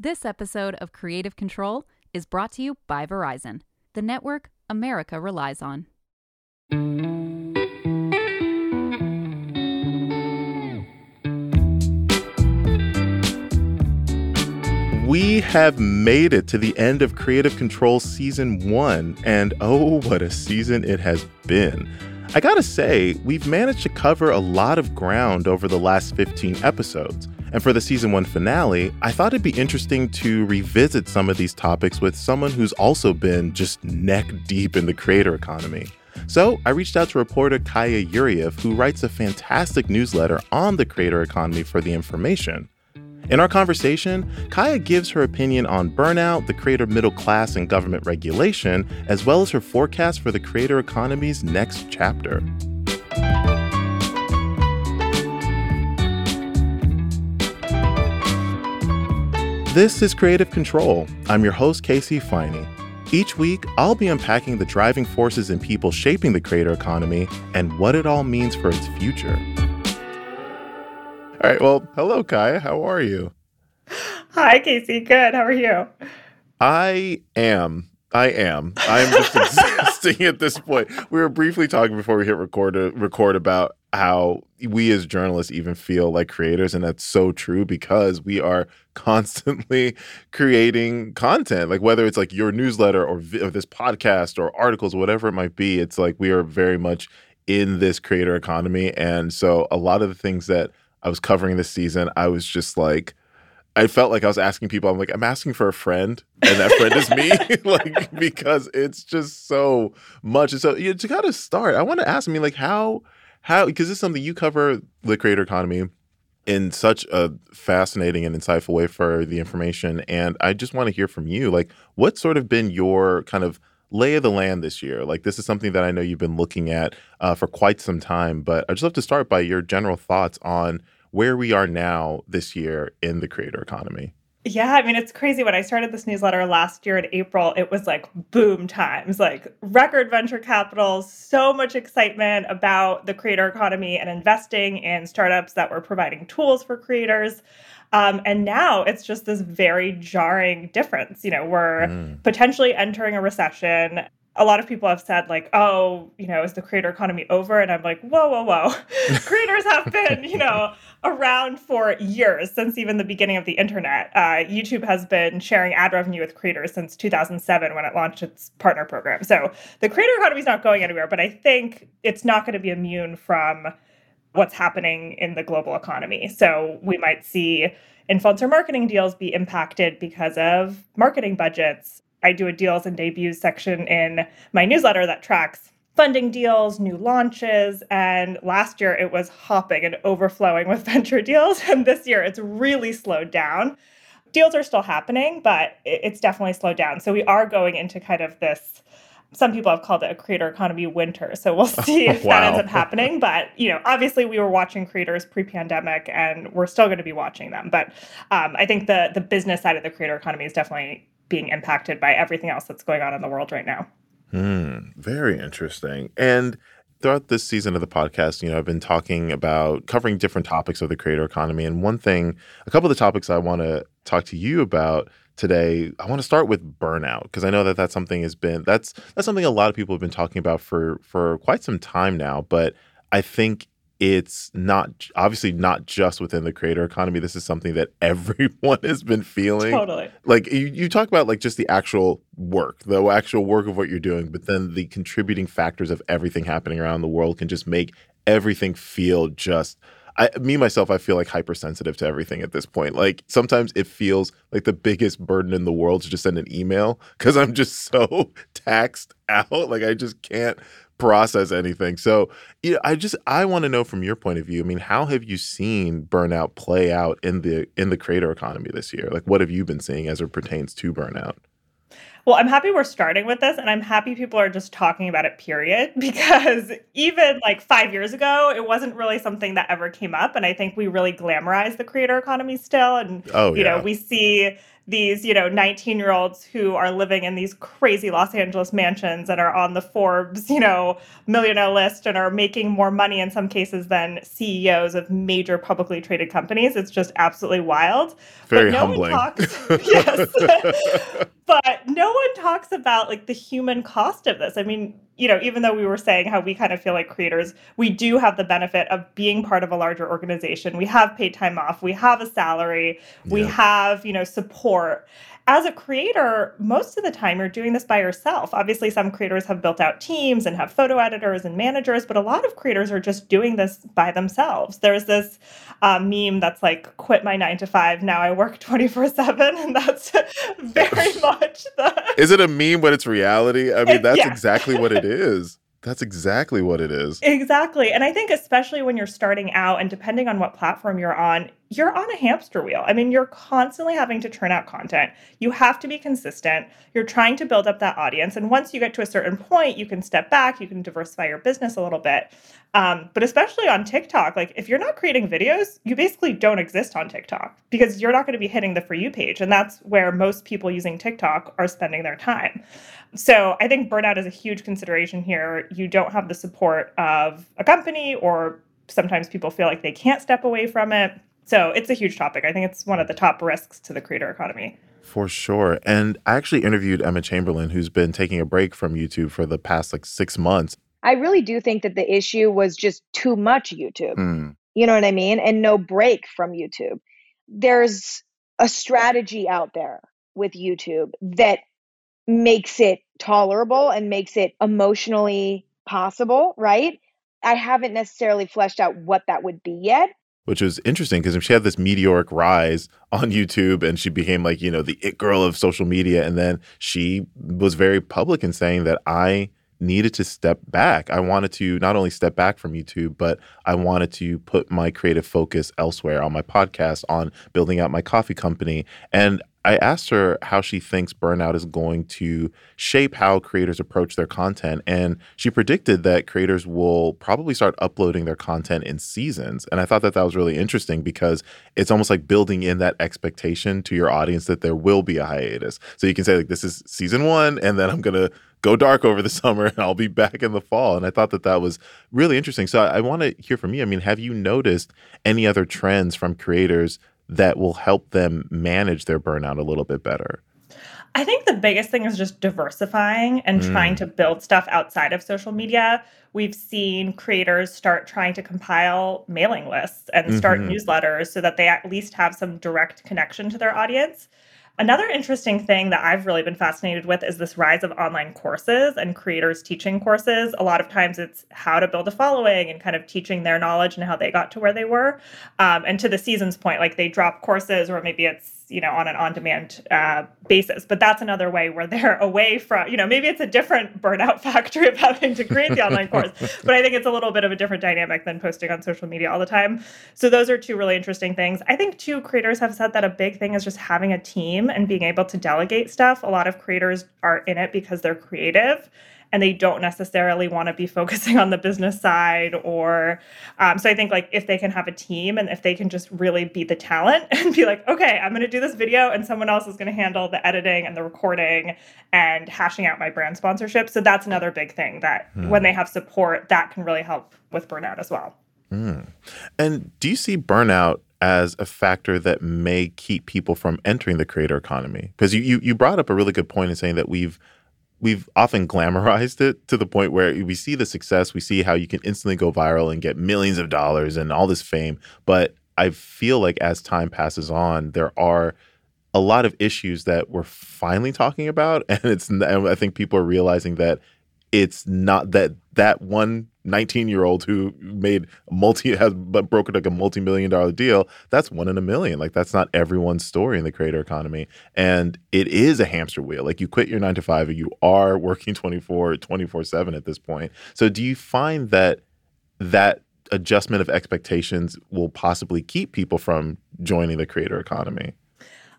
This episode of Creative Control is brought to you by Verizon, the network America relies on. We have made it to the end of Creative Control Season 1, and oh, what a season it has been. I gotta say, we've managed to cover a lot of ground over the last 15 episodes. And for the season one finale, I thought it'd be interesting to revisit some of these topics with someone who's also been just neck deep in the creator economy. So I reached out to reporter Kaya Yurieff, who writes a fantastic newsletter on the creator economy for the information. In our conversation, Kaya gives her opinion on burnout, the creator middle class, and government regulation, as well as her forecast for the creator economy's next chapter. This is Creative Control. I'm your host, Casey Finey. Each week, I'll be unpacking the driving forces and people shaping the creator economy and what it all means for its future. All right. Well, hello, Kaya. How are you? Hi, Casey. Good. How are you? I am. I am. I'm just existing at this point. We were briefly talking before we hit record uh, record about how we as journalists even feel like creators, and that's so true because we are constantly creating content. Like whether it's like your newsletter or, vi- or this podcast or articles, whatever it might be, it's like we are very much in this creator economy, and so a lot of the things that I was covering this season, I was just like, I felt like I was asking people, I'm like, I'm asking for a friend, and that friend is me, like because it's just so much. And so you know, to kind of start, I want to ask, I mean, like how how because this is something you cover the creator economy in such a fascinating and insightful way for the information, and I just want to hear from you, like what's sort of been your kind of lay of the land this year? Like, this is something that I know you've been looking at uh, for quite some time, but I'd just love to start by your general thoughts on where we are now this year in the creator economy. Yeah, I mean, it's crazy. When I started this newsletter last year in April, it was like boom times, like record venture capital, so much excitement about the creator economy and investing in startups that were providing tools for creators. Um, and now it's just this very jarring difference. You know, we're mm. potentially entering a recession. A lot of people have said, like, oh, you know, is the creator economy over? And I'm like, whoa, whoa, whoa. Creators have been, you know, around for years, since even the beginning of the internet. Uh, YouTube has been sharing ad revenue with creators since 2007 when it launched its partner program. So the creator economy is not going anywhere, but I think it's not going to be immune from what's happening in the global economy. So we might see influencer marketing deals be impacted because of marketing budgets. I do a deals and debuts section in my newsletter that tracks funding deals, new launches, and last year it was hopping and overflowing with venture deals, and this year it's really slowed down. Deals are still happening, but it's definitely slowed down. So we are going into kind of this some people have called it a creator economy winter. So we'll see if wow. that ends up happening. But you know, obviously we were watching creators pre-pandemic, and we're still going to be watching them. But um, I think the the business side of the creator economy is definitely being impacted by everything else that's going on in the world right now. Hmm. Very interesting. And throughout this season of the podcast, you know, I've been talking about covering different topics of the creator economy. And one thing, a couple of the topics I want to talk to you about today i want to start with burnout because i know that that's something has been that's that's something a lot of people have been talking about for for quite some time now but i think it's not obviously not just within the creator economy this is something that everyone has been feeling totally like you, you talk about like just the actual work the actual work of what you're doing but then the contributing factors of everything happening around the world can just make everything feel just I, me myself, I feel like hypersensitive to everything at this point. Like sometimes it feels like the biggest burden in the world to just send an email because I'm just so taxed out. Like I just can't process anything. So, you know, I just I want to know from your point of view. I mean, how have you seen burnout play out in the in the creator economy this year? Like, what have you been seeing as it pertains to burnout? Well, I'm happy we're starting with this, and I'm happy people are just talking about it, period, because even like five years ago, it wasn't really something that ever came up. And I think we really glamorize the creator economy still. And, oh, you yeah. know, we see these, you know, 19 year olds who are living in these crazy Los Angeles mansions and are on the Forbes, you know, millionaire list and are making more money in some cases than CEOs of major publicly traded companies. It's just absolutely wild. Very but no humbling. One talks, yes. but no one talks about like the human cost of this. I mean, you know, even though we were saying how we kind of feel like creators, we do have the benefit of being part of a larger organization. We have paid time off, we have a salary, we Yeah. have, you know, support. As a creator, most of the time you're doing this by yourself. Obviously, some creators have built out teams and have photo editors and managers, but a lot of creators are just doing this by themselves. There's this um, meme that's like, quit my nine to five, now I work 24 7. And that's very much the. Is it a meme but it's reality? I mean, It- that's yeah. exactly what it is. That's exactly what it is. Exactly. And I think, especially when you're starting out and depending on what platform you're on, you're on a hamster wheel. I mean, you're constantly having to turn out content. You have to be consistent. You're trying to build up that audience. And once you get to a certain point, you can step back, you can diversify your business a little bit. Um, but especially on TikTok, like if you're not creating videos, you basically don't exist on TikTok because you're not going to be hitting the For You page. And that's where most people using TikTok are spending their time. So I think burnout is a huge consideration here. You don't have the support of a company, or sometimes people feel like they can't step away from it. So it's a huge topic. I think it's one of the top risks to the creator economy. For sure. And I actually interviewed Emma Chamberlain, who's been taking a break from YouTube for the past like six months. I really do think that the issue was just too much YouTube. Hmm. You know what I mean? And no break from YouTube. There's a strategy out there with YouTube that makes it tolerable and makes it emotionally possible, right? I haven't necessarily fleshed out what that would be yet. which was interesting because if she had this meteoric rise on YouTube and she became like, you know, the it girl of social media. And then she was very public in saying that I needed to step back. I wanted to not only step back from YouTube, but I wanted to put my creative focus elsewhere on my podcast, on building out my coffee company. And I asked her how she thinks burnout is going to shape how creators approach their content. And she predicted that creators will probably start uploading their content in seasons. And I thought that that was really interesting because it's almost like building in that expectation to your audience that there will be a hiatus. So you can say, like, this is season one, and then I'm going to go dark over the summer and I'll be back in the fall. And I thought that that was really interesting. So I, I want to hear from you. I mean, have you noticed any other trends from creators that will help them manage their burnout a little bit better? I think the biggest thing is just diversifying and Mm. trying to build stuff outside of social media. We've seen creators start trying to compile mailing lists and start Mhm. newsletters so that they at least have some direct connection to their audience. Another interesting thing that I've really been fascinated with is this rise of online courses and creators teaching courses. A lot of times it's how to build a following and kind of teaching their knowledge and how they got to where they were. Um, and to the season's point, like they drop courses or maybe it's you know on an on-demand uh, basis. But that's another way where they're away from you know maybe it's a different burnout factory of having to create the online course but i think it's a little bit of a different dynamic than posting on social media all the time. So those are two really interesting things. I think two creators have said that a big thing is just having a team and being able to delegate stuff. A lot of creators are in it because they're creative and they don't necessarily want to be focusing on the business side or um, so i think like if they can have a team and if they can just really be the talent and be like okay i'm going to do this video and someone else is going to handle the editing and the recording and hashing out my brand sponsorship so that's another big thing that when they have support that can really help with burnout as well Mm. And do you see burnout as a factor that may keep people from entering the creator economy? Because you, you you brought up a really good point in saying that we've we've often glamorized it to the point where we see the success, we see how you can instantly go viral and get millions of dollars and all this fame. But I feel like as time passes on, there are a lot of issues that we're finally talking about, and it's I think people are realizing that it's not that that one 19 year old who made multi has but brokered like a multi-million dollar deal that's one in a million. Like that's not everyone's story in the creator economy. And it is a hamster wheel. Like you quit your 9 to 5 and you are working 24 24 7 at this point. So do you find that that adjustment of expectations will possibly keep people from joining the creator economy?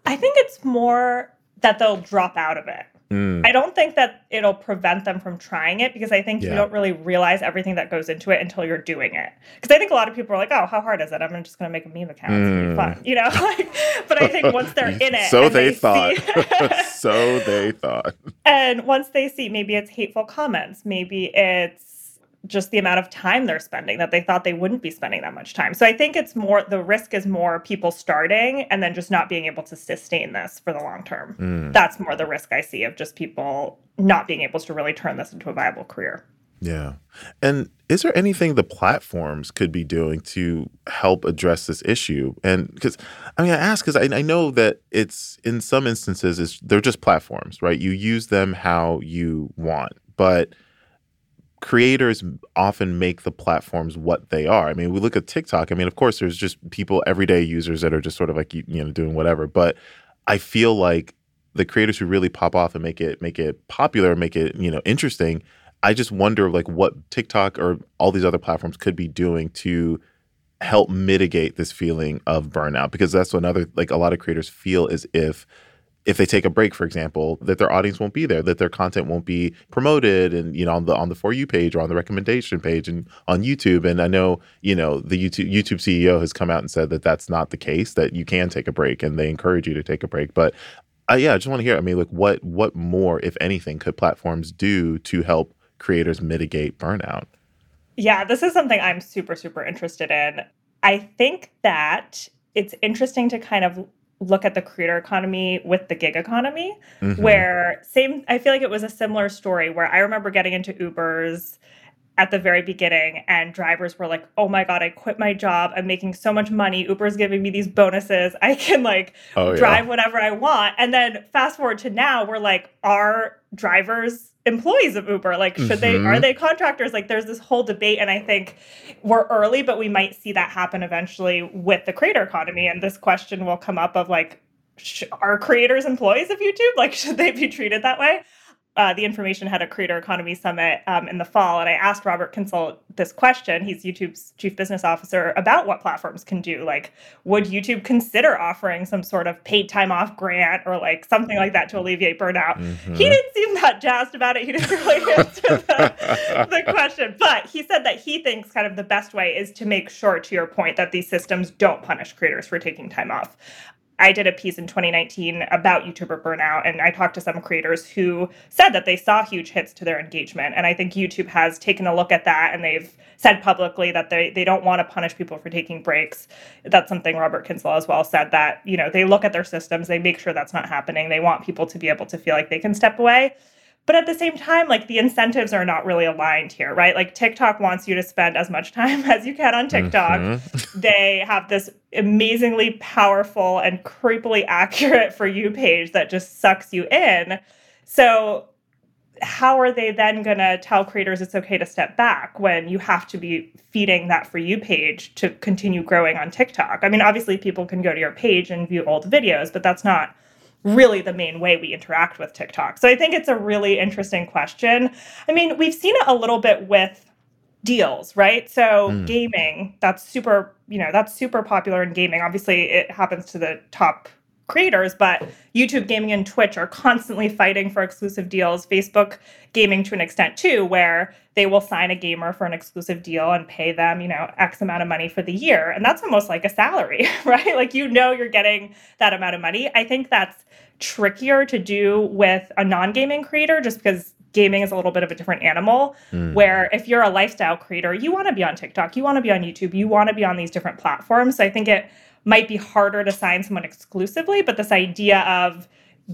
I think it's more that they'll drop out of it. Mm. I don't think that it'll prevent them from trying it because I think Yeah. you don't really realize everything that goes into it until you're doing it. Because I think a lot of people are like, "Oh, how hard is it? I'm just going to make a meme account. It's gonna be Mm. fun," you know. Like, but I think once they're in it, so they, see- thought. so they thought. and once they see, maybe it's hateful comments, maybe it's just the amount of time they're spending that they thought they wouldn't be spending that much time. So I think it's more the risk is more people starting and then just not being able to sustain this for the long term. Mm. That's more the risk I see of just people not being able to really turn this into a viable career. Yeah. And is there anything the platforms could be doing to help address this issue? And because, I mean, I ask because I, I know that it's in some instances, it's, they're just platforms, right? You use them how you want. But creators often make the platforms what they are. I mean, we look at TikTok. I mean, of course, there's just people, everyday users that are just sort of like, you know, doing whatever. But I feel like the creators who really pop off and make it make it popular, make it you know interesting. I just wonder like what TikTok or all these other platforms could be doing to help mitigate this feeling of burnout because that's another like a lot of creators feel as if if they take a break for example that their audience won't be there that their content won't be promoted and you know on the on the for you page or on the recommendation page and on YouTube. And I know you know the YouTube YouTube CEO has come out and said that that's not the case that you can take a break and they encourage you to take a break. But uh, yeah I just want to hear I mean like what what more if anything could platforms do to help creators mitigate burnout? Yeah, this is something I'm super, super interested in. I think that it's interesting to kind of look at the creator economy with the gig economy, Mhm. where same, I feel like it was a similar story where I remember getting into Ubers at the very beginning and drivers were like, oh my God, I quit my job. I'm making so much money. Uber's giving me these bonuses. I can like oh yeah drive whatever I want. And then fast forward to now, we're like, are drivers employees of Uber? Like, should they, Mhm. are they contractors? Like, there's this whole debate. And I think we're early, but we might see that happen eventually with the creator economy. And this question will come up of like, sh- are creators employees of YouTube? Like, should they be treated that way? Uh, the information had a creator economy summit um, in the fall, and I asked Robert Kyncl this question. He's YouTube's chief business officer about what platforms can do. Like, would YouTube consider offering some sort of paid time off grant or like something like that to alleviate burnout? Mhm. He didn't seem that jazzed about it. He didn't really answer the, the question, but he said that he thinks kind of the best way is to make sure, to your point, that these systems don't punish creators for taking time off. I did a piece in 2019 about YouTuber burnout, and I talked to some creators who said that they saw huge hits to their engagement. And I think YouTube has taken a look at that and they've said publicly that they, they don't want to punish people for taking breaks. That's something Robert Kyncl as well said that, you know, they look at their systems, they make sure that's not happening. They want people to be able to feel like they can step away. But at the same time, like the incentives are not really aligned here, right? Like TikTok wants you to spend as much time as you can on TikTok Mhm. they have this amazingly powerful and creepily accurate for you page that just sucks you in. So how are they then going to tell creators it's okay to step back when you have to be feeding that for you page to continue growing on TikTok? I mean, obviously people can go to your page and view old videos, but that's not really the main way we interact with TikTok. So I think it's a really interesting question. I mean, we've seen it a little bit with deals, right? So Mm. gaming, that's super, you know, that's super popular in gaming. Obviously, it happens to the top creators, but YouTube gaming and Twitch are constantly fighting for exclusive deals. Facebook gaming to an extent too, where they will sign a gamer for an exclusive deal and pay them, you know, X amount of money for the year. And that's almost like a salary, right? Like you know you're getting that amount of money. I think that's trickier to do with a non-gaming creator just because gaming is a little bit of a different animal Mm. where if you're a lifestyle creator, you want to be on TikTok, you want to be on YouTube, you want to be on these different platforms. So I think it might be harder to sign someone exclusively, but this idea of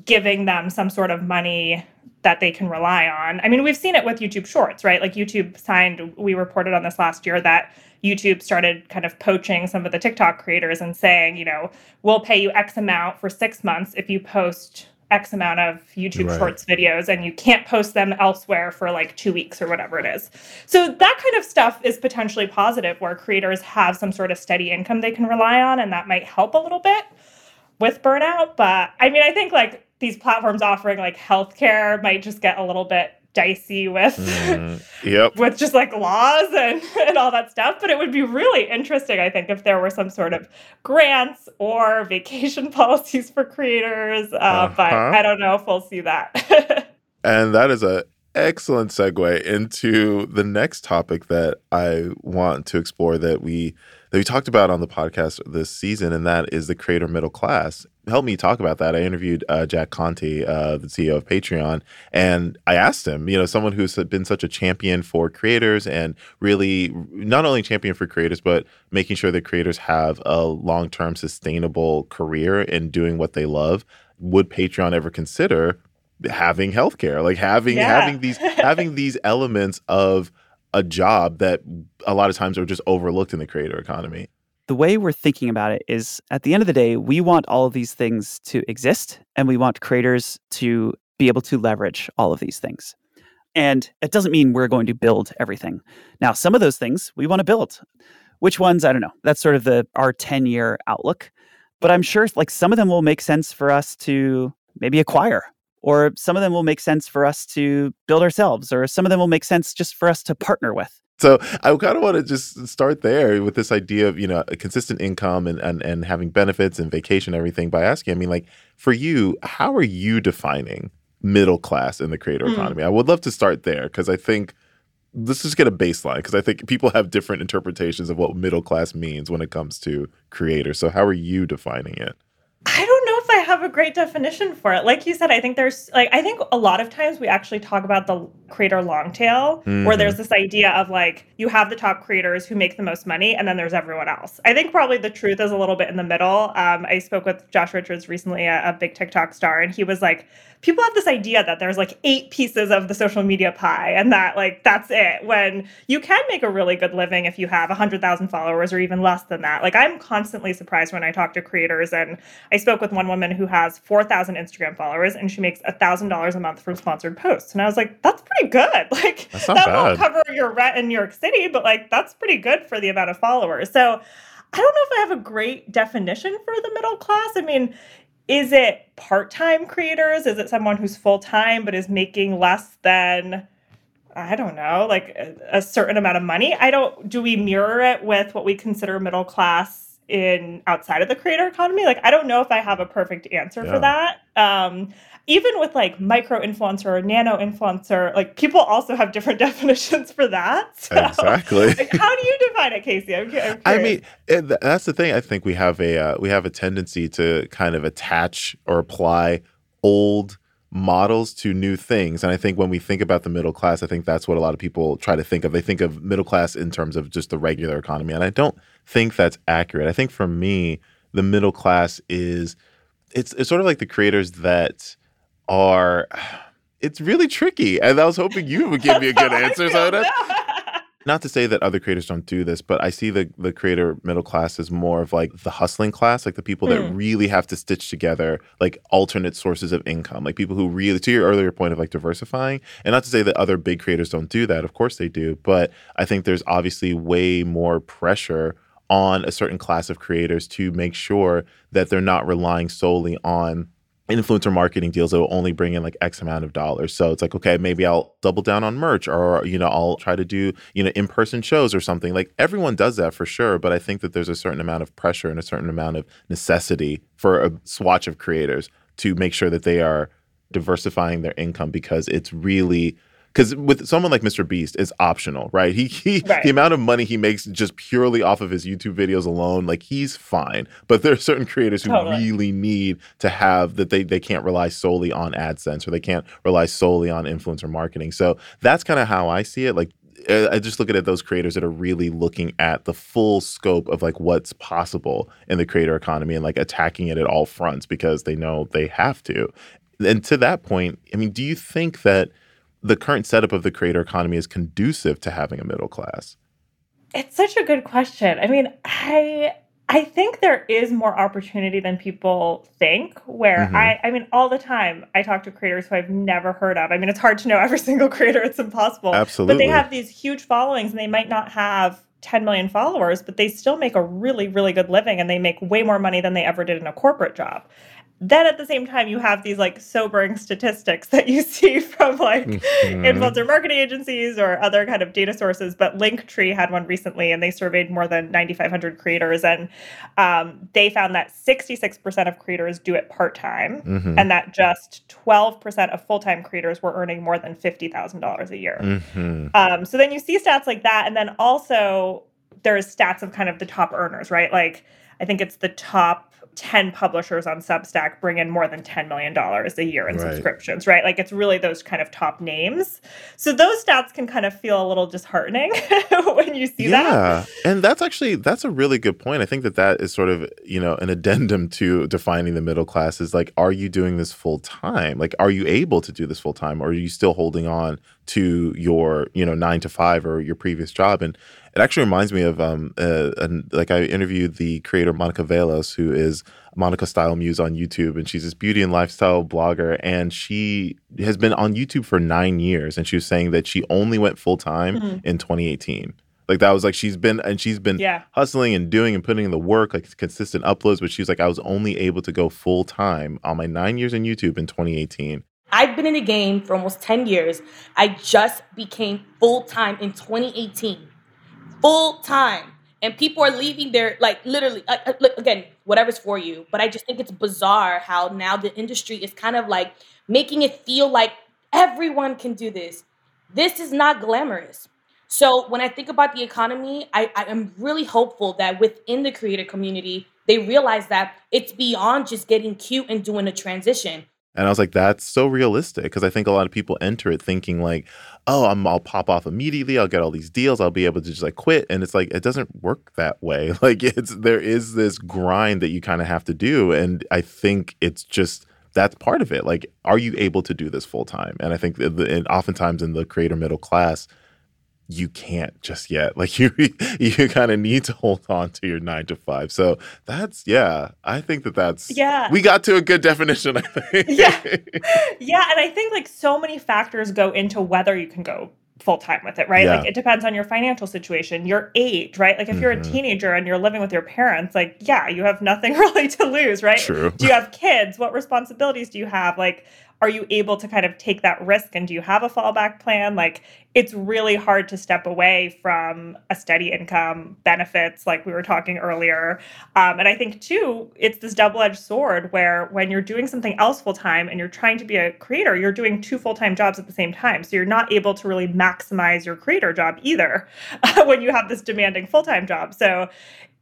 giving them some sort of money that they can rely on. I mean, we've seen it with YouTube Shorts, right? Like YouTube signed, we reported on this last year that YouTube started kind of poaching some of the TikTok creators and saying, you know, we'll pay you X amount for six months if you post X amount of YouTube Right. Shorts videos and you can't post them elsewhere for like two weeks or whatever it is. So that kind of stuff is potentially positive where creators have some sort of steady income they can rely on and that might help a little bit with burnout. But I mean, I think like these platforms offering like healthcare might just get a little bit dicey with Mhm. Yep. with just like laws and, and all that stuff. But it would be really interesting, I think, if there were some sort of grants or vacation policies for creators. Uh, But Uh-huh. I don't know if we'll see that. And that is a excellent segue into the next topic that I want to explore that we that we talked about on the podcast this season, and that is the creator middle class. Help me talk about that. I interviewed uh, Jack Conte, uh, the CEO of Patreon, and I asked him, you know, someone who's been such a champion for creators and really not only champion for creators, but making sure that creators have a long term sustainable career in doing what they love. Would Patreon ever consider having healthcare, like having Yeah. having these having these elements of a job that a lot of times are just overlooked in the creator economy. The way we're thinking about it is at the end of the day, we want all of these things to exist and we want creators to be able to leverage all of these things. And it doesn't mean we're going to build everything. Now, some of those things we want to build. Which ones? I don't know. That's sort of the our 10 year outlook. But I'm sure like some of them will make sense for us to maybe acquire, or some of them will make sense for us to build ourselves, or some of them will make sense just for us to partner with. So I kind of want to just start there with this idea of you know a consistent income and, and and having benefits and vacation and everything by asking. I mean, like for you, how are you defining middle class in the creator Mm. economy? I would love to start there because I think let's just get a baseline because I think people have different interpretations of what middle class means when it comes to creators. So how are you defining it? I don't know if I have a great definition for it. Like you said, I think there's like I think a lot of times we actually talk about the creator long tail where Mhm. there's this idea of like you have the top creators who make the most money and then there's everyone else. I think probably the truth is a little bit in the middle. Um, I spoke with Josh Richards recently, a, a big TikTok star, and he was like, people have this idea that there's like eight pieces of the social media pie and that like that's it when you can make a really good living if you have 100,000 followers or even less than that. Like I'm constantly surprised when I talk to creators and I spoke with one woman who has 4,000 Instagram followers and she makes $1,000 a month from sponsored posts. And I was like, that's pretty good. Like that won't cover your rent in New York City, but like that's pretty good for the amount of followers. So I don't know if I have a great definition for the middle class. I mean, is it part-time creators? Is it someone who's full-time but is making less than I don't know, like a, a certain amount of money? I don't do we mirror it with what we consider middle class in outside of the creator economy? Like I don't know if I have a perfect answer Yeah. for that. Um even with like micro influencer or nano influencer, like people also have different definitions for that. So, Exactly. like, how do you define it, Casey? I'm, I'm I mean, that's the thing. I think we have a uh, we have a tendency to kind of attach or apply old models to new things, and I think when we think about the middle class, I think that's what a lot of people try to think of. They think of middle class in terms of just the regular economy, and I don't think that's accurate. I think for me, the middle class is it's it's sort of like the creators that are. It's really tricky, and I was hoping you would give me a good answer. so not to say that other creators don't do this, but I see the the creator middle class as more of like the hustling class, like the people that Mm. really have to stitch together like alternate sources of income, like people who really, to your earlier point of like diversifying, and not to say that other big creators don't do that. Of course they do, but I think there's obviously way more pressure on a certain class of creators to make sure that they're not relying solely on influencer marketing deals that will only bring in like X amount of dollars. So it's like, okay, maybe I'll double down on merch or, you know, I'll try to do, you know, in person shows or something. Like everyone does that for sure. But I think that there's a certain amount of pressure and a certain amount of necessity for a swatch of creators to make sure that they are diversifying their income because it's really because with someone like Mr. Beast, it's optional, right? He, he Right. the amount of money he makes just purely off of his YouTube videos alone, like he's fine. But there are certain creators who Totally. really need to have that they they can't rely solely on AdSense or they can't rely solely on influencer marketing. So that's kind of how I see it. Like uh, I just look at it, those creators that are really looking at the full scope of like what's possible in the creator economy and like attacking it at all fronts because they know they have to. And to that point, I mean, do you think that the current setup of the creator economy is conducive to having a middle class? It's such a good question. I mean, I I think there is more opportunity than people think. Where Mhm. I I mean, all the time I talk to creators who I've never heard of. I mean, it's hard to know every single creator. It's impossible. Absolutely. But they have these huge followings, and they might not have 10 million followers, but they still make a really really good living, and they make way more money than they ever did in a corporate job. Then at the same time you have these like sobering statistics that you see from like mm-hmm. influencer marketing agencies or other kind of data sources but linktree had one recently and they surveyed more than 9500 creators and um, they found that 66% of creators do it part-time mm-hmm. and that just 12% of full-time creators were earning more than $50000 a year mm-hmm. um, so then you see stats like that and then also there's stats of kind of the top earners right like i think it's the top 10 publishers on Substack bring in more than $10 million a year in right. subscriptions, right? Like it's really those kind of top names. So those stats can kind of feel a little disheartening when you see yeah. that. Yeah. And that's actually, that's a really good point. I think that that is sort of, you know, an addendum to defining the middle class is like, are you doing this full time? Like, are you able to do this full time? Or are you still holding on to your, you know, nine to five or your previous job? And, it actually reminds me of um, uh, like I interviewed the creator Monica Velos, who is Monica Style Muse on YouTube, and she's this beauty and lifestyle blogger, and she has been on YouTube for nine years, and she was saying that she only went full time mm-hmm. in 2018. Like that was like she's been and she's been yeah. hustling and doing and putting in the work, like consistent uploads. But she was like, I was only able to go full time on my nine years in YouTube in 2018. I've been in the game for almost 10 years. I just became full time in 2018 full time. And people are leaving their like literally uh, uh, look again whatever's for you but i just think it's bizarre how now the industry is kind of like making it feel like everyone can do this. This is not glamorous. So when i think about the economy i, I am really hopeful that within the creator community they realize that it's beyond just getting cute and doing a transition and I was like, that's so realistic because I think a lot of people enter it thinking like, oh, I'm, I'll pop off immediately. I'll get all these deals. I'll be able to just like quit. And it's like, it doesn't work that way. Like it's, there is this grind that you kind of have to do. And I think it's just, that's part of it. Like, are you able to do this full time? And I think the, and oftentimes in the creator middle class, you can't just yet. Like you you kind of need to hold on to your 9 to 5. So that's yeah, I think that that's Yeah. We got to a good definition, I think. yeah. Yeah, and I think like so many factors go into whether you can go full time with it, right? Yeah. Like it depends on your financial situation, your age, right? Like if mm-hmm. you're a mm-hmm. teenager and you're living with your parents, like yeah, you have nothing really to lose, right? True. Do you have kids? What responsibilities do you have? Like are you able to kind of take that risk? And do you have a fallback plan? Like it's really hard to step away from a steady income benefits like we were talking earlier. Um, and i think too it's this double-edged sword where when you're doing something else full-time and you're trying to be a creator you're doing two full-time jobs at the same time. So you're not able to really maximize your creator job either when you have this demanding full-time job. So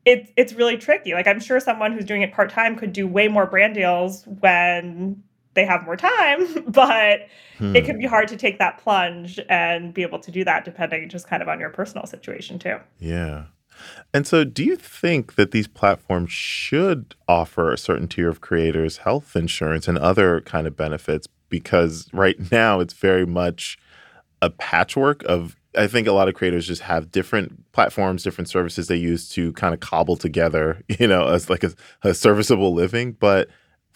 it's it's really tricky. Like I'm sure someone who's doing it part time could do way more brand deals when they have more time, but hmm. it can be hard to take that plunge and be able to do that depending just kind of on your personal situation too. Yeah. And so, do you think that these platforms should offer a certain tier of creators health insurance and other kind of benefits? Because right now it's very much a patchwork of. I think a lot of creators just have different platforms, different services they use to kind of cobble together, you know, as like a, a serviceable living. But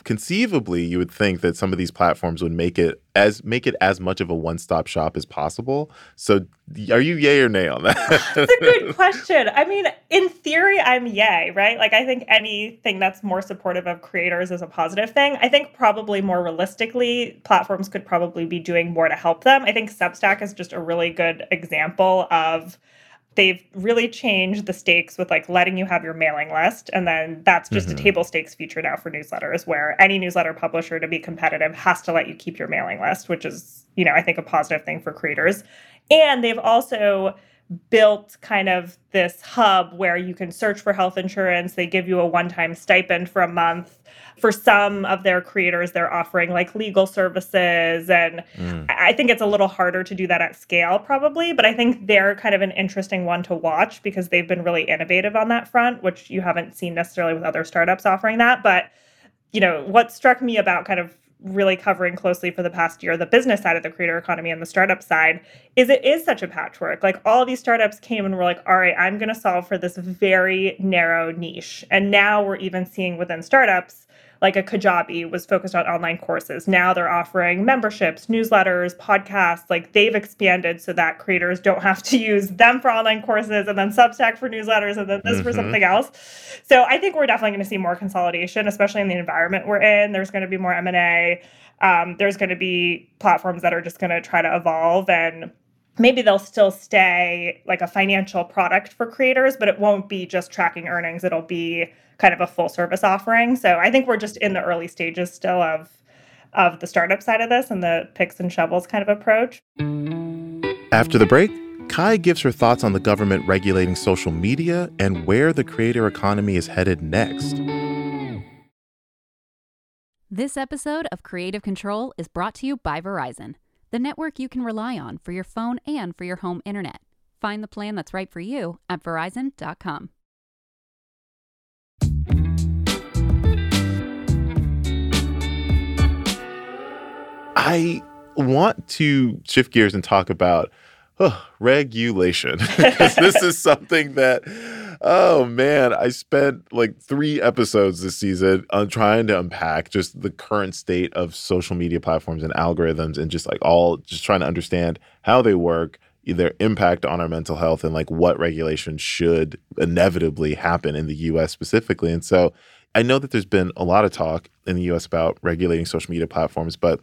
conceivably you would think that some of these platforms would make it as make it as much of a one-stop shop as possible. So are you yay or nay on that? That's a good question. I mean in theory i'm yay right? Like i think anything that's more supportive of creators is a positive thing. I think probably more realistically platforms could probably be doing more to help them. I think substack is just a really good example of they've really changed the stakes with like letting you have your mailing list and then that's just mm-hmm. a table stakes feature now for newsletters where any newsletter publisher to be competitive has to let you keep your mailing list which is you know i think a positive thing for creators and they've also built kind of this hub where you can search for health insurance they give you a one-time stipend for a month for some of their creators, they're offering like legal services. And mm. I think it's a little harder to do that at scale, probably. But I think they're kind of an interesting one to watch because they've been really innovative on that front, which you haven't seen necessarily with other startups offering that. But, you know, what struck me about kind of really covering closely for the past year the business side of the creator economy and the startup side is it is such a patchwork. Like all these startups came and were like all right i'm going to solve for this very narrow niche. And now we're even seeing within startups like a Kajabi was focused on online courses. Now they're offering memberships, newsletters, podcasts. Like they've expanded so that creators don't have to use them for online courses and then Substack for newsletters and then this mm-hmm. for something else. So I think we're definitely going to see more consolidation, especially in the environment we're in. There's going to be more M&A. Um, there's going to be platforms that are just going to try to evolve and maybe they'll still stay like a financial product for creators, but it won't be just tracking earnings. It'll be kind of a full service offering. So I think we're just in the early stages still of of the startup side of this and the picks and shovels kind of approach. After the break, Kai gives her thoughts on the government regulating social media and where the creator economy is headed next. This episode of Creative Control is brought to you by Verizon, the network you can rely on for your phone and for your home internet. Find the plan that's right for you at verizon.com. I want to shift gears and talk about oh, regulation because this is something that oh man i spent like three episodes this season on trying to unpack just the current state of social media platforms and algorithms and just like all just trying to understand how they work their impact on our mental health and like what regulation should inevitably happen in the us specifically. And so i know that there's been a lot of talk in the us about regulating social media platforms but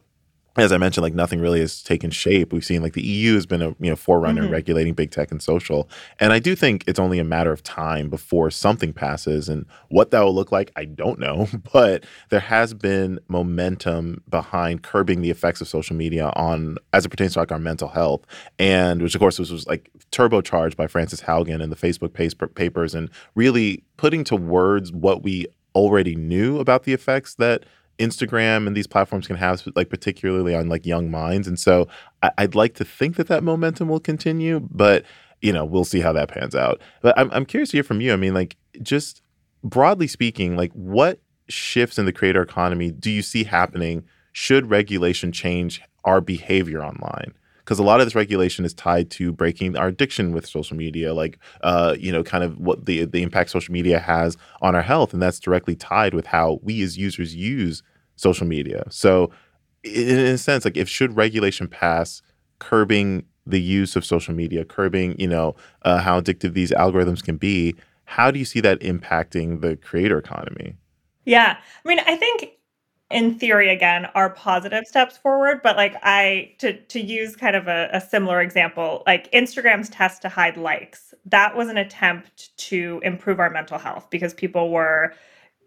as I mentioned, like nothing really has taken shape. We've seen like the EU has been a you know forerunner mm-hmm. regulating big tech and social, and I do think it's only a matter of time before something passes. And what that will look like, I don't know. But there has been momentum behind curbing the effects of social media on as it pertains to like our mental health, and which of course was, was like turbocharged by Frances Haugen and the Facebook papers, and really putting to words what we already knew about the effects that Instagram and these platforms can have, like particularly on like young minds. And so I, would like to think that that momentum will continue, but you know we'll see how that pans out. But I'm I'm curious to hear from you. I mean, like just broadly speaking, like what shifts in the creator economy do you see happening? Should regulation change our behavior online? Because a lot of this regulation is tied to breaking our addiction with social media, like uh, you know, kind of what the the impact social media has on our health, and that's directly tied with how we as users use social media. So, in, in a sense, like if should regulation pass, curbing the use of social media, curbing you know uh, how addictive these algorithms can be, how do you see that impacting the creator economy? Yeah, I mean, I think in theory again are positive steps forward but like i to to use kind of a, a, similar example like instagram's test to hide likes that was an attempt to improve our mental health because people were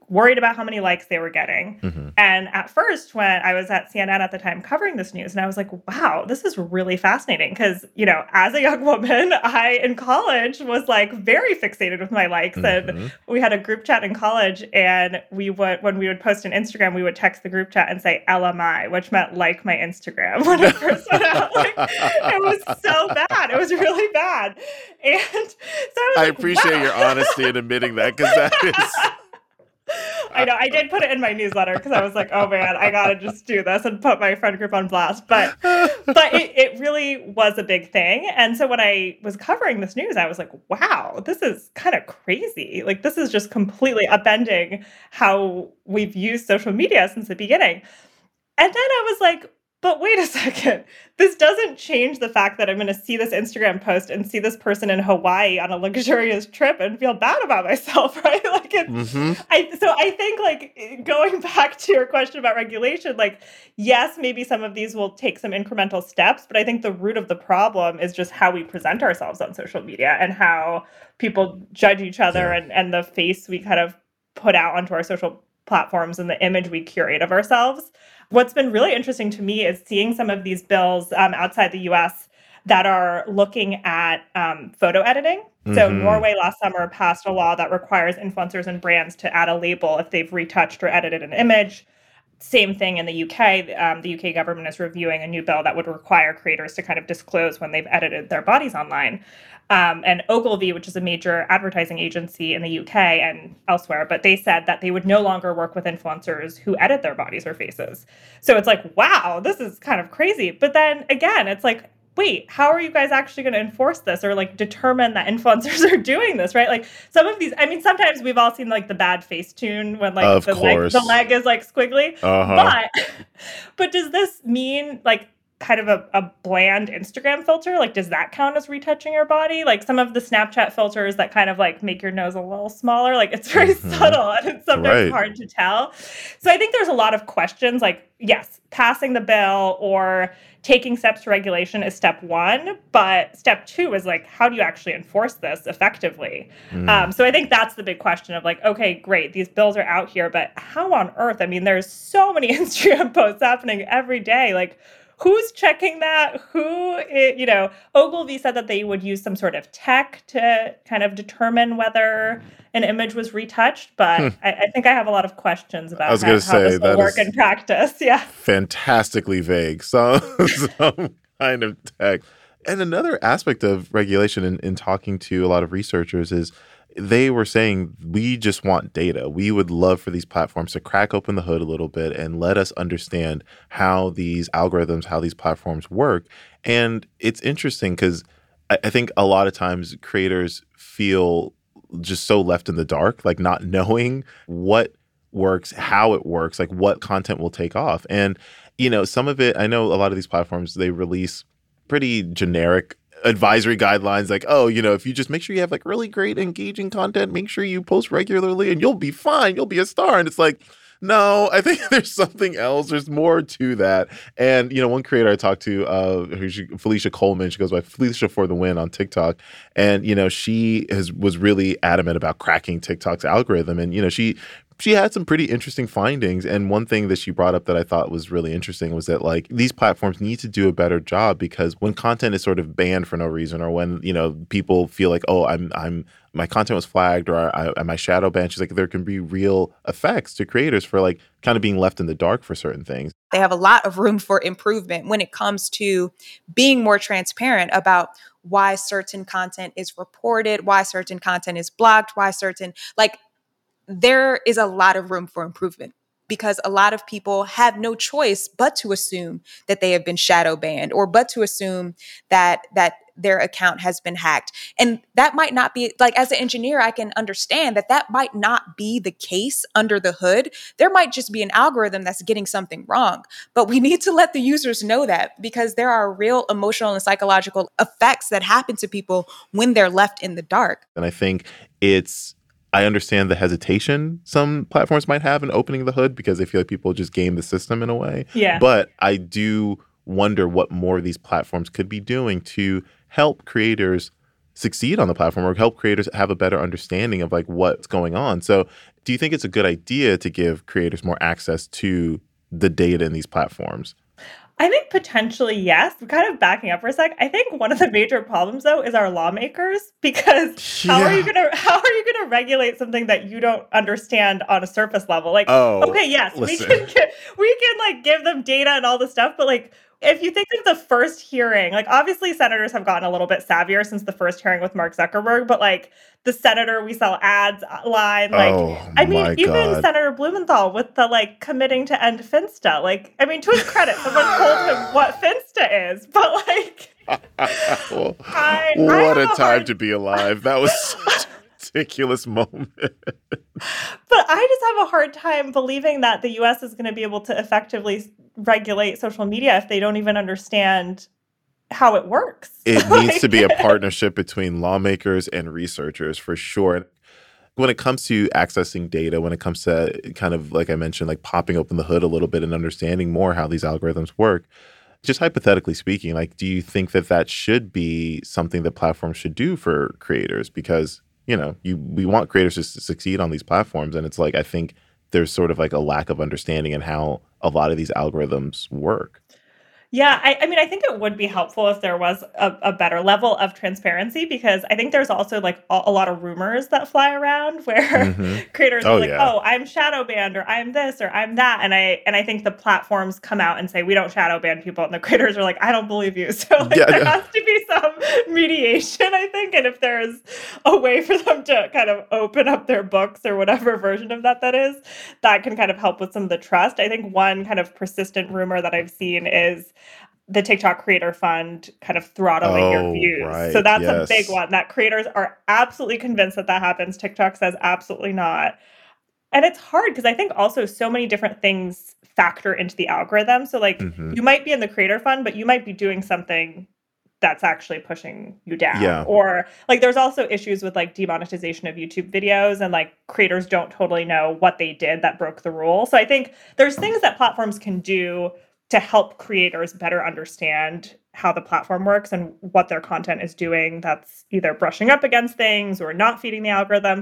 worried about how many likes they were getting. Mm-hmm. And at first, when I was at CNN at the time covering this news, and I was like, wow, this is really fascinating. Because, you know, as a young woman, I in college was like very fixated with my likes. Mm-hmm. And we had a group chat in college, and we would, when we would post an Instagram, we would text the group chat and say LMI, which meant like my Instagram when it first went out. Like, it was so bad. It was really bad. And so I, I like, appreciate wow. your honesty in admitting that because that is. I know. I did put it in my newsletter because I was like, oh man, I gotta just do this and put my friend group on blast. But but it, it really was a big thing. And so when I was covering this news, I was like, wow, this is kind of crazy. Like this is just completely upending how we've used social media since the beginning. And then I was like, but wait a second. This doesn't change the fact that I'm going to see this Instagram post and see this person in Hawaii on a luxurious trip and feel bad about myself, right? Like it's mm-hmm. I so I think like going back to your question about regulation, like yes, maybe some of these will take some incremental steps, but I think the root of the problem is just how we present ourselves on social media and how people judge each other yeah. and and the face we kind of put out onto our social platforms and the image we curate of ourselves. What's been really interesting to me is seeing some of these bills um, outside the US that are looking at um, photo editing. Mm-hmm. So, Norway last summer passed a law that requires influencers and brands to add a label if they've retouched or edited an image. Same thing in the UK. Um, the UK government is reviewing a new bill that would require creators to kind of disclose when they've edited their bodies online. Um, and Ogilvy, which is a major advertising agency in the UK and elsewhere, but they said that they would no longer work with influencers who edit their bodies or faces. So it's like, wow, this is kind of crazy. But then again, it's like, wait, how are you guys actually going to enforce this or like determine that influencers are doing this, right? Like some of these, I mean, sometimes we've all seen like the bad Facetune when like the leg, the leg is like squiggly. Uh-huh. But but does this mean like kind of a, a bland Instagram filter? Like, does that count as retouching your body? Like some of the Snapchat filters that kind of like make your nose a little smaller, like it's very mm-hmm. subtle and it's sometimes right. hard to tell. So I think there's a lot of questions like, yes, passing the bill or taking steps to regulation is step one, but step two is like, how do you actually enforce this effectively? Mm. Um, so I think that's the big question of like, okay, great, these bills are out here, but how on earth? I mean, there's so many Instagram posts happening every day. Like, who's checking that? Who, it, you know, Ogilvy said that they would use some sort of tech to kind of determine whether an image was retouched, but hmm. I, I, think I have a lot of questions about I was how, how say, this will work in practice. Yeah. Fantastically vague. So, some kind of tech. And another aspect of regulation in, in talking to a lot of researchers is they were saying we just want data. We would love for these platforms to crack open the hood a little bit and let us understand how these algorithms, how these platforms work. And it's interesting because I, think a lot of times creators feel just so left in the dark, like not knowing what works, how it works, like what content will take off. And, you know, some of it, I know a lot of these platforms, they release pretty generic advisory guidelines like oh you know if you just make sure you have like really great engaging content make sure you post regularly and you'll be fine you'll be a star. And it's like no i think there's something else. There's more to that. And you know one creator i talked to uh who's felicia coleman she goes by felicia for the win on tiktok. And you know she has was really adamant about cracking tiktok's algorithm. And you know she she had some pretty interesting findings. And one thing that she brought up that I thought was really interesting was that like these platforms need to do a better job because when content is sort of banned for no reason, or when you know people feel like, oh, I'm I'm my content was flagged or I, I shadow banned, she's like there can be real effects to creators for like kind of being left in the dark for certain things. They have a lot of room for improvement when it comes to being more transparent about why certain content is reported, why certain content is blocked, why certain like there is a lot of room for improvement because a lot of people have no choice but to assume that they have been shadow banned or but to assume that that their account has been hacked and that might not be like as an engineer i can understand that that might not be the case under the hood there might just be an algorithm that's getting something wrong but we need to let the users know that because there are real emotional and psychological effects that happen to people when they're left in the dark and i think it's I understand the hesitation some platforms might have in opening the hood because they feel like people just game the system in a way. Yeah. But I do wonder what more these platforms could be doing to help creators succeed on the platform or help creators have a better understanding of like what's going on. So, do you think it's a good idea to give creators more access to the data in these platforms? I think potentially yes. Kind of backing up for a sec. I think one of the major problems though is our lawmakers because yeah. how are you gonna how are you gonna regulate something that you don't understand on a surface level? Like, oh, okay, yes, listen. we can get, we can like give them data and all this stuff, but like if you think of the first hearing, like obviously senators have gotten a little bit savvier since the first hearing with Mark Zuckerberg, but like the senator we sell ads line, like oh, I mean, even God. Senator Blumenthal with the like committing to end Finsta. Like, I mean, to his credit, someone told him what Finsta is, but like well, I, what I a time hard... to be alive. That was such ridiculous moment. but I just have a hard time believing that the US is going to be able to effectively regulate social media if they don't even understand how it works. It needs to be a partnership between lawmakers and researchers for sure. When it comes to accessing data, when it comes to kind of like I mentioned, like popping open the hood a little bit and understanding more how these algorithms work, just hypothetically speaking, like, do you think that that should be something that platforms should do for creators? Because you know, you we want creators to succeed on these platforms, and it's like I think there's sort of like a lack of understanding in how a lot of these algorithms work. Yeah, I, I, mean, I think it would be helpful if there was a, a, better level of transparency because I think there's also like a, a lot of rumors that fly around where mm-hmm. creators oh, are like, yeah. "Oh, I'm shadow banned," or "I'm this," or "I'm that," and I and I think the platforms come out and say, "We don't shadow ban people," and the creators are like, "I don't believe you." So like, yeah, there yeah. has to be some mediation, I think, and if there's a way for them to kind of open up their books or whatever version of that that is, that can kind of help with some of the trust. I think one kind of persistent rumor that I've seen is the TikTok Creator Fund kind of throttling Oh, your views. right, So that's yes. a big one that creators are absolutely convinced that that happens. TikTok says absolutely not. And it's hard because I think also so many different things factor into the algorithm. So, like, Mhm. you might be in the Creator Fund, but you might be doing something that's actually pushing you down. Yeah. Or like there's also issues with like demonetization of YouTube videos and like creators don't totally know what they did that broke the rule. So I think there's things that platforms can do to help creators better understand how the platform works and what their content is doing that's either brushing up against things or not feeding the algorithm.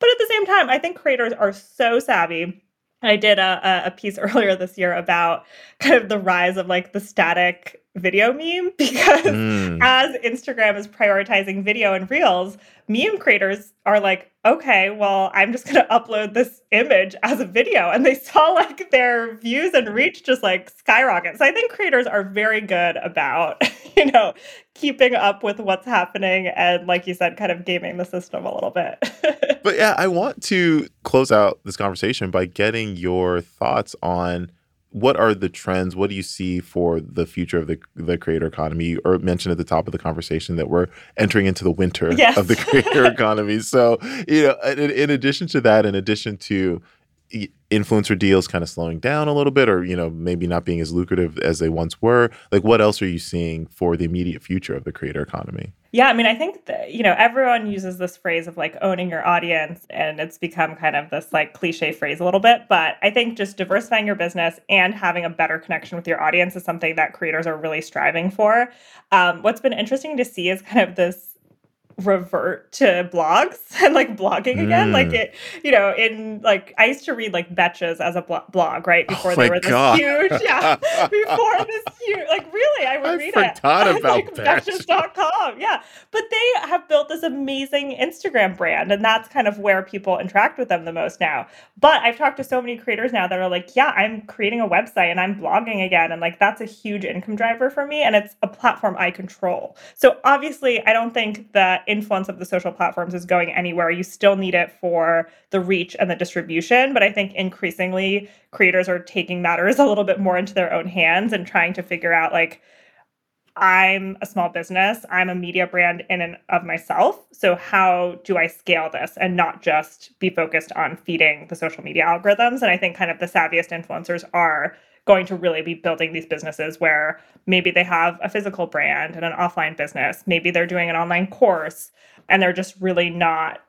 But at the same time, I think creators are so savvy. I did a, a- piece earlier this year about kind of the rise of like the static video meme because Mm. as Instagram is prioritizing video and reels, meme creators are like, okay, well, I'm just going to upload this image as a video. And they saw like their views and reach just like skyrocket. So I think creators are very good about, you know, keeping up with what's happening and, like you said, kind of gaming the system a little bit. But yeah, I want to close out this conversation by getting your thoughts on what are the trends? What do you see for the future of the the creator economy? Or mentioned at the top of the conversation that we're entering into the winter Yes. of the creator economy. So you know, in, in addition to that, in addition to influencer deals kind of slowing down a little bit, or you know, maybe not being as lucrative as they once were, like what else are you seeing for the immediate future of the creator economy? Yeah, I mean, I think that, you know, everyone uses this phrase of like owning your audience, and it's become kind of this like cliche phrase a little bit. But I think just diversifying your business and having a better connection with your audience is something that creators are really striving for. Um, what's been interesting to see is kind of this revert to blogs and like blogging again. Like Mm. it, you know, in like I used to read like Betches as a blo- blog, right? Before Oh they my were this God. huge, yeah, before this huge, like really, I would I read forgot it. about like, Betch. Betches.com, yeah. But they have built this amazing Instagram brand, and that's kind of where people interact with them the most now. But I've talked to so many creators now that are like, yeah, I'm creating a website and I'm blogging again. And like, that's a huge income driver for me. And it's a platform I control. So obviously, I don't think the influence of the social platforms is going anywhere. You still need it for the reach and the distribution. But I think increasingly, creators are taking matters a little bit more into their own hands and trying to figure out like, I'm a small business. I'm a media brand in and of myself. So how do I scale this and not just be focused on feeding the social media algorithms? And I think kind of the savviest influencers are going to really be building these businesses where maybe they have a physical brand and an offline business. Maybe they're doing an online course and they're just really not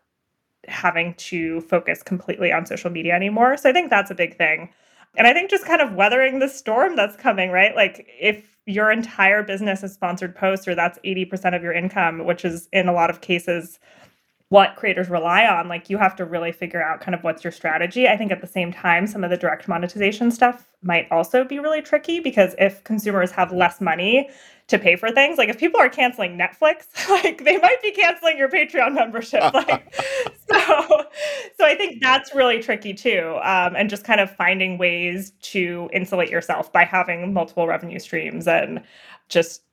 having to focus completely on social media anymore. So I think that's a big thing. And I think just kind of weathering the storm that's coming, right? Like if your entire business is sponsored posts or that's 80% of your income, which is in a lot of cases what creators rely on, like you have to really figure out kind of what's your strategy. I think at the same time, some of the direct monetization stuff might also be really tricky because if consumers have less money to pay for things, like if people are canceling Netflix, like they might be canceling your Patreon membership. Like so so I think that's really tricky too. Um, and just kind of finding ways to insulate yourself by having multiple revenue streams and just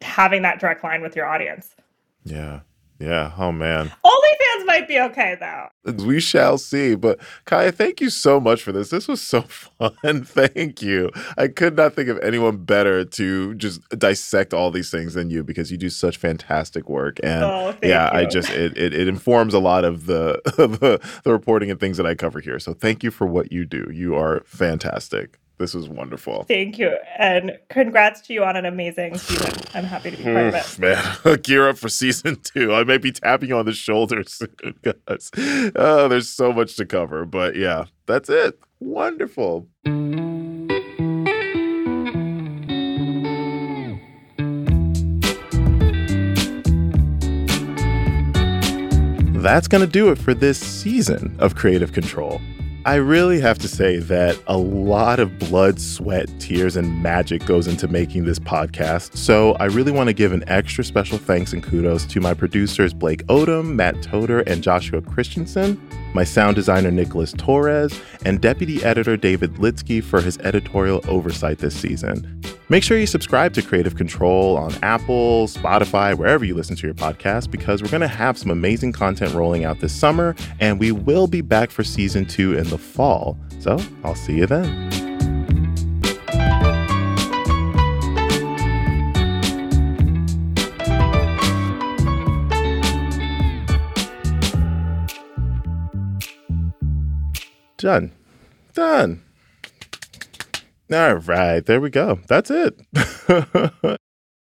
having that direct line with your audience. Yeah. Yeah. Oh man. OnlyFans might be okay though. We shall see. But Kaya, thank you so much for this. This was so fun. thank you. I could not think of anyone better to just dissect all these things than you because you do such fantastic work. And Oh, yeah, I just it, it it informs a lot of the, the the reporting and things that I cover here. So thank you for what you do. You are fantastic. This was wonderful. Thank you. And congrats to you on an amazing season. I'm happy to be part of it. Man, gear up for season two. I may be tapping you on the shoulder soon, guys. Oh, there's so much to cover, but yeah, that's it. Wonderful. That's going to do it for this season of Creative Control. I really have to say that a lot of blood, sweat, tears, and magic goes into making this podcast. So I really want to give an extra special thanks and kudos to my producers Blake Odom, Matt Toder, and Joshua Christensen, my sound designer Nicholas Torres, and deputy editor David Litsky for his editorial oversight this season. Make sure you subscribe to Creative Control on Apple, Spotify, wherever you listen to your podcast, because we're going to have some amazing content rolling out this summer, and we will be back for season two in the fall. So I'll see you then. Done. Done. All right, there we go. That's it.